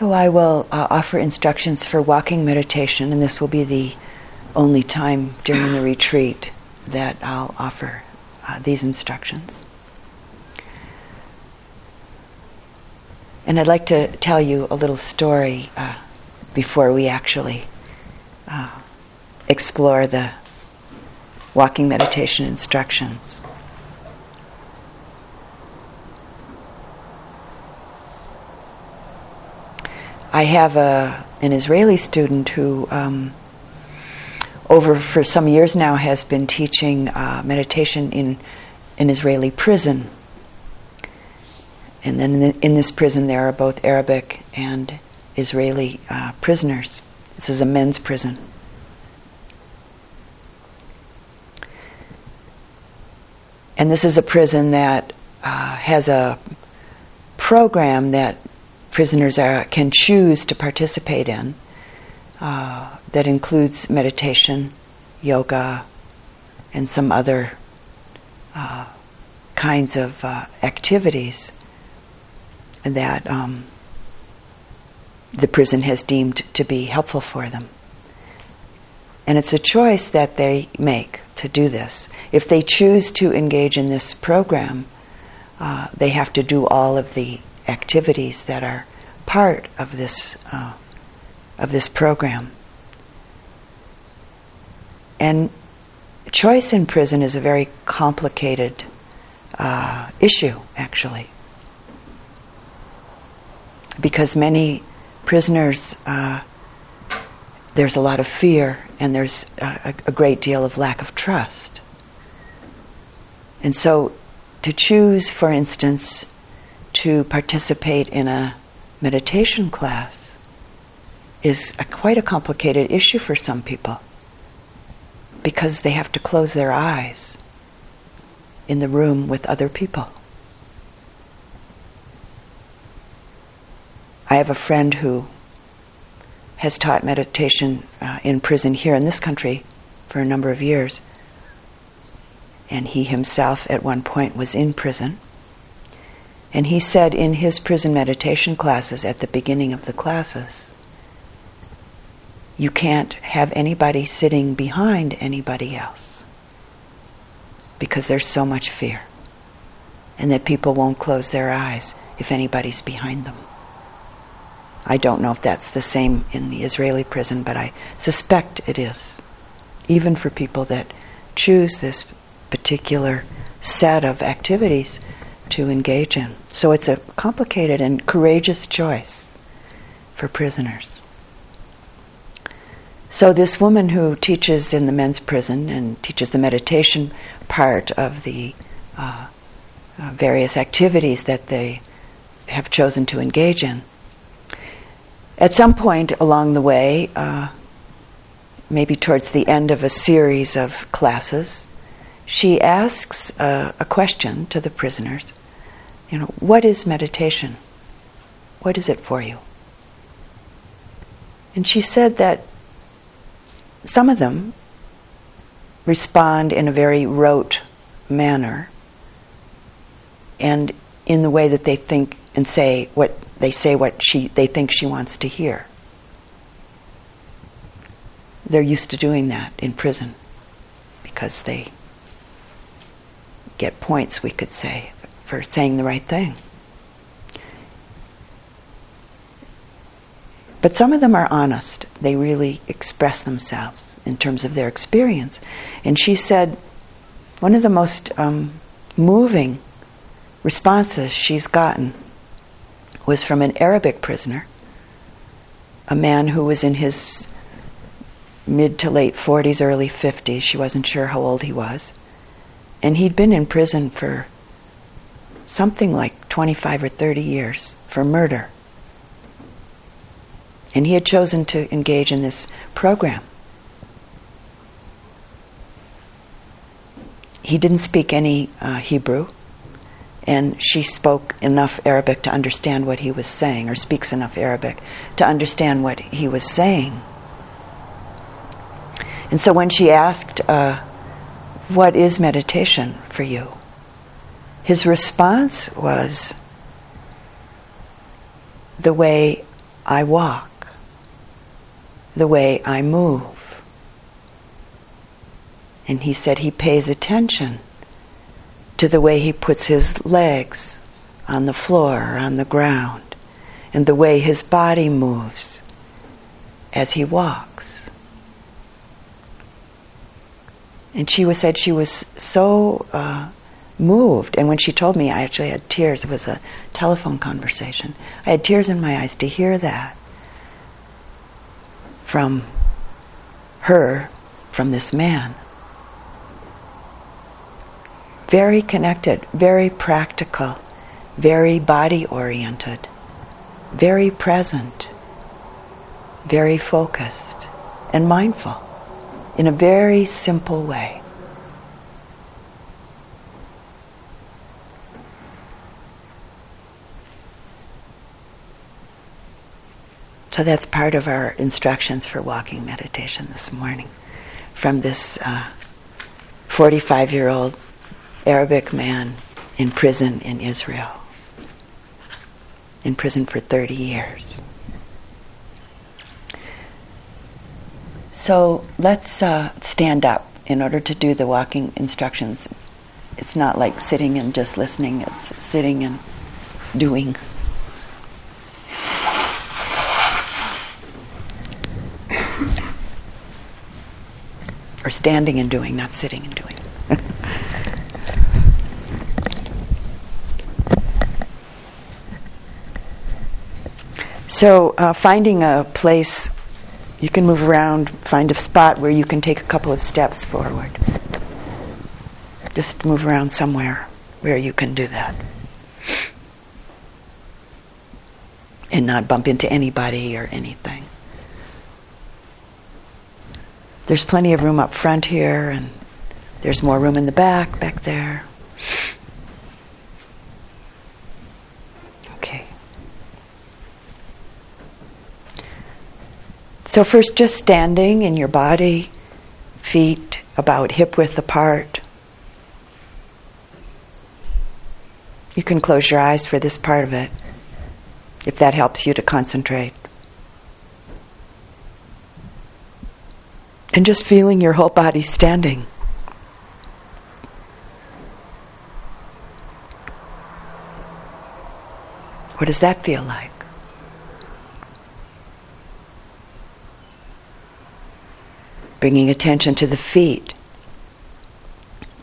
So I will uh, offer instructions for walking meditation, and this will be the only time during the retreat that I'll offer uh, these instructions. And I'd like to tell you a little story uh, before we actually uh, explore the walking meditation instructions. I have a, an Israeli student who, um, over for some years now, has been teaching uh, meditation in an Israeli prison. And then in, the, in, this prison, there are both Arabic and Israeli uh, prisoners. This is a men's prison. And this is a prison that uh, has a program that prisoners are, can choose to participate in uh, that includes meditation, yoga, and some other uh, kinds of uh, activities that um, the prison has deemed to be helpful for them. And it's a choice that they make to do this. If they choose to engage in this program, uh, they have to do all of the activities that are part of this uh, of this program. And choice in prison is a very complicated uh, issue, actually, because many prisoners uh, there's a lot of fear and there's a, a great deal of lack of trust. And so, to choose, for instance, to participate in a meditation class is a, quite a complicated issue for some people because they have to close their eyes in the room with other people. I have a friend who has taught meditation uh, in prison here in this country for a number of years. And he himself, at one point, was in prison. And he said in his prison meditation classes, at the beginning of the classes, you can't have anybody sitting behind anybody else because there's so much fear. And that people won't close their eyes if anybody's behind them. I don't know if that's the same in the Israeli prison, but I suspect it is, even for people that choose this particular set of activities to engage in. So it's a complicated and courageous choice for prisoners. So, this woman who teaches in the men's prison and teaches the meditation part of the uh, uh, various activities that they have chosen to engage in, at some point along the way, uh, maybe towards the end of a series of classes, she asks uh, a question to the prisoners you know, what is meditation? What is it for you? And she said that some of them respond in a very rote manner and in the way that they think and say what they say what she they think she wants to hear. They're used to doing that in prison because they get points, we could say, for saying the right thing. But some of them are honest. They really express themselves in terms of their experience. And she said one of the most um, moving responses she's gotten was from an Arabic prisoner, a man who was in his mid to late 40s, early 50s. She wasn't sure how old he was. And he'd been in prison for something like 25 or 30 years for murder. And he had chosen to engage in this program. He didn't speak any uh, Hebrew, and she spoke enough Arabic to understand what he was saying, or speaks enough Arabic to understand what he was saying. And so when she asked, uh, What is meditation for you? His response was the way I walk, the way I move. And he said he pays attention to the way he puts his legs on the floor or on the ground and the way his body moves as he walks. And she was said she was so uh, moved, and when she told me, I actually had tears. It was a telephone conversation. I had tears in my eyes to hear that from her, from this man. Very connected, very practical, very body oriented, very present, very focused, and mindful in a very simple way. So that's part of our instructions for walking meditation this morning from this 45 uh, year old Arabic man in prison in Israel. In prison for 30 years. So let's uh, stand up in order to do the walking instructions. It's not like sitting and just listening, it's sitting and doing. Standing and doing, not sitting and doing. so, uh, finding a place, you can move around, find a spot where you can take a couple of steps forward. Just move around somewhere where you can do that. And not bump into anybody or anything. There's plenty of room up front here, and there's more room in the back, back there. Okay. So, first, just standing in your body, feet about hip width apart. You can close your eyes for this part of it if that helps you to concentrate. And just feeling your whole body standing. What does that feel like? Bringing attention to the feet,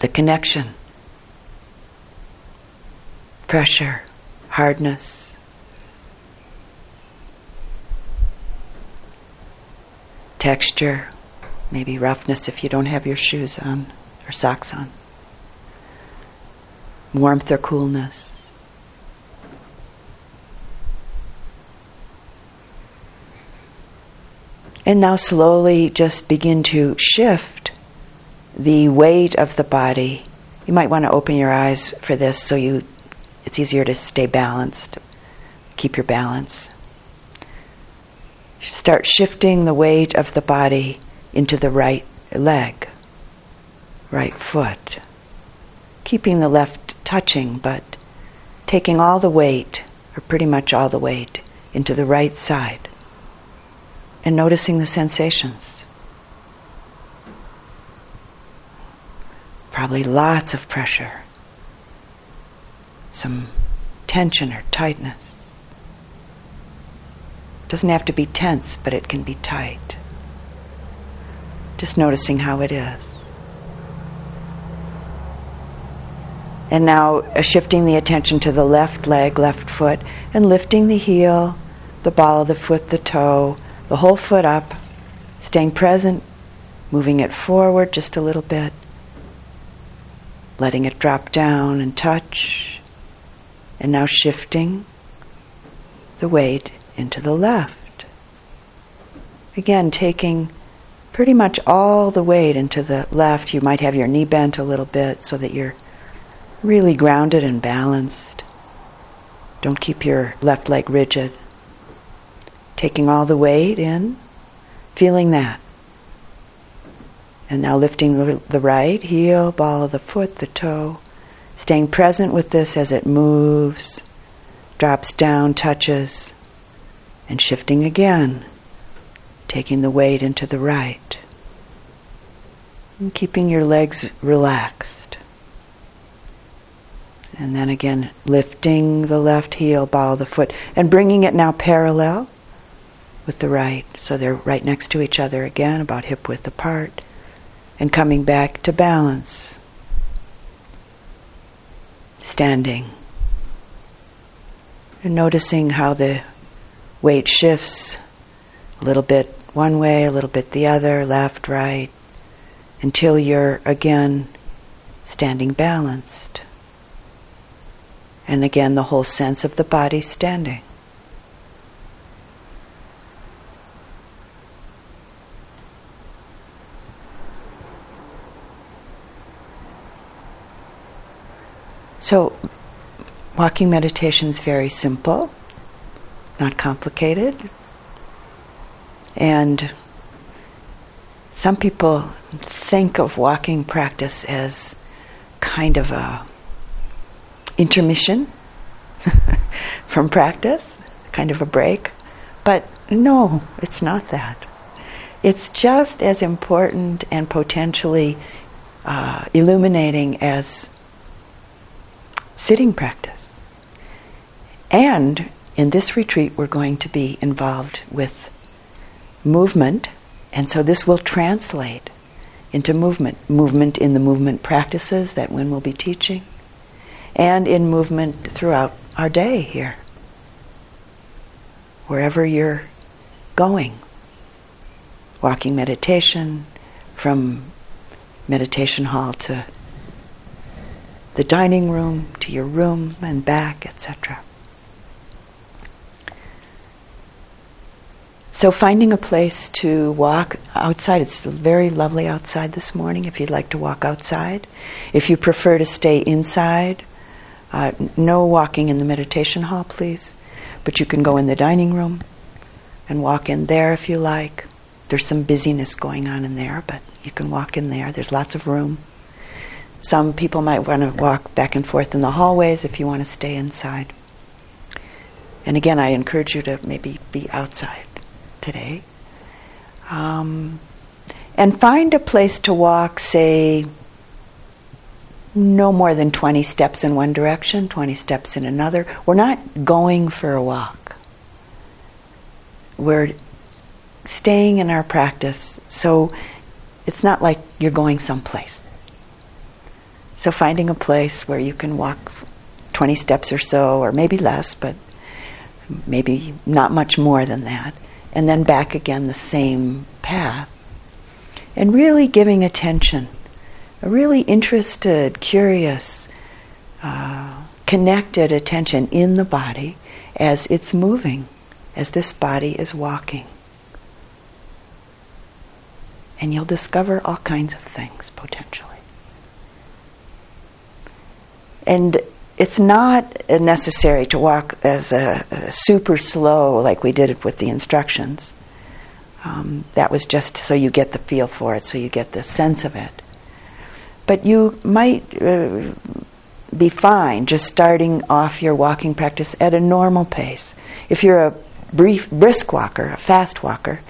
the connection, pressure, hardness. Texture maybe roughness if you don't have your shoes on or socks on, warmth or coolness. And now slowly just begin to shift the weight of the body. You might want to open your eyes for this so you it's easier to stay balanced. Keep your balance. Start shifting the weight of the body into the right leg, right foot. Keeping the left touching, but taking all the weight, or pretty much all the weight, into the right side. And noticing the sensations. Probably lots of pressure, some tension or tightness. Doesn't have to be tense, but it can be tight. Just noticing how it is. And now uh, shifting the attention to the left leg, left foot, and lifting the heel, the ball of the foot, the toe, the whole foot up, staying present, moving it forward just a little bit, letting it drop down and touch, and now shifting the weight into the left. Again, taking pretty much all the weight into the left. You might have your knee bent a little bit so that you're really grounded and balanced. Don't keep your left leg rigid. Taking all the weight in, feeling that. And now lifting the, right heel, ball of the foot, the toe. Staying present with this as it moves, drops down, touches, And shifting again, taking the weight into the right. And keeping your legs relaxed. And then again, lifting the left heel, ball of the foot, and bringing it now parallel with the right. So they're right next to each other again, about hip width apart. And coming back to balance. Standing. And noticing how the weight shifts a little bit one way, a little bit the other, left, right, until you're again standing balanced. And again, the whole sense of the body standing. So, walking meditation is very simple, not complicated. And some people think of walking practice as kind of a intermission from practice, kind of a break. But no, it's not that. It's just as important and potentially uh, illuminating as sitting practice. And in this retreat, we're going to be involved with movement, and so this will translate into movement. Movement in the movement practices that Win will be teaching, and in movement throughout our day here. Wherever you're going, walking meditation, from meditation hall to the dining room to your room and back, etc. So, finding a place to walk outside, it's very lovely outside this morning if you'd like to walk outside. If you prefer to stay inside, uh, no walking in the meditation hall, please. But you can go in the dining room and walk in there if you like. There's some busyness going on in there, but you can walk in there. There's lots of room. Some people might want to walk back and forth in the hallways if you want to stay inside. And again, I encourage you to maybe be outside today. Um, and find a place to walk, say, no more than 20 steps in one direction, 20 steps in another. We're not going for a walk. We're staying in our practice, so it's not like you're going someplace. So finding a place where you can walk 20 steps or so, or maybe less, but maybe not much more than that, and then back again the same path. And really giving attention, a really interested, curious, uh, connected attention in the body as it's moving, as this body is walking. And you'll discover all kinds of things potentially. And it's not necessary to walk as a, a super slow like we did with the instructions. Um, that was just so you get the feel for it, so you get the sense of it. But you might uh, be fine just starting off your walking practice at a normal pace. If you're a brief, brisk walker, a fast walker,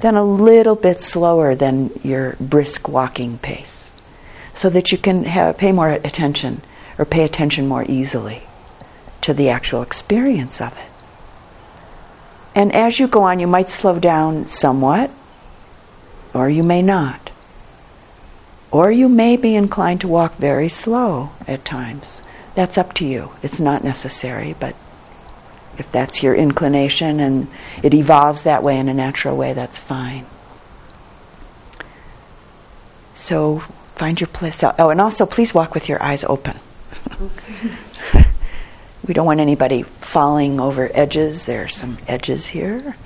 then a little bit slower than your brisk walking pace, so that you can have, pay more attention or pay attention more easily to the actual experience of it. And as you go on, you might slow down somewhat, or you may not. Or you may be inclined to walk very slow at times. That's up to you. It's not necessary, but if that's your inclination and it evolves that way in a natural way, that's fine. So find your place. Oh, and also please walk with your eyes open. we don't want anybody falling over edges. There are some edges here,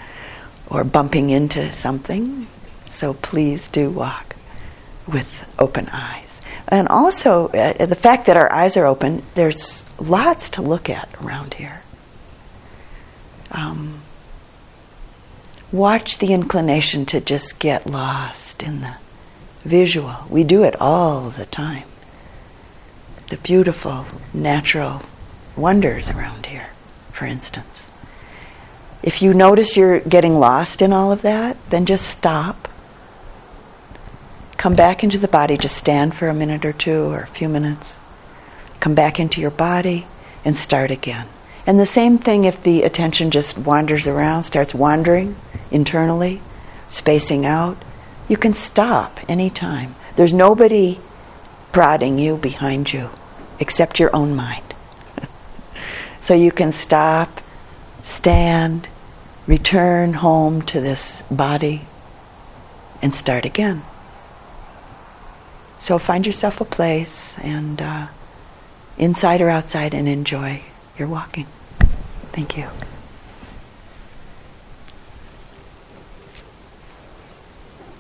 or bumping into something. So please do walk with open eyes. And also, uh, the fact that our eyes are open, there's lots to look at around here. Um, watch the inclination to just get lost in the visual. We do it all the time the beautiful natural wonders around here, for instance. If you notice you're getting lost in all of that, then just stop. Come back into the body, just stand for a minute or two or a few minutes. Come back into your body and start again. And the same thing if the attention just wanders around, starts wandering internally, spacing out, you can stop anytime. There's nobody prodding you behind you except your own mind. so you can stop, stand, return home to this body, and start again. So find yourself a place and uh, inside or outside and enjoy your walking. Thank you.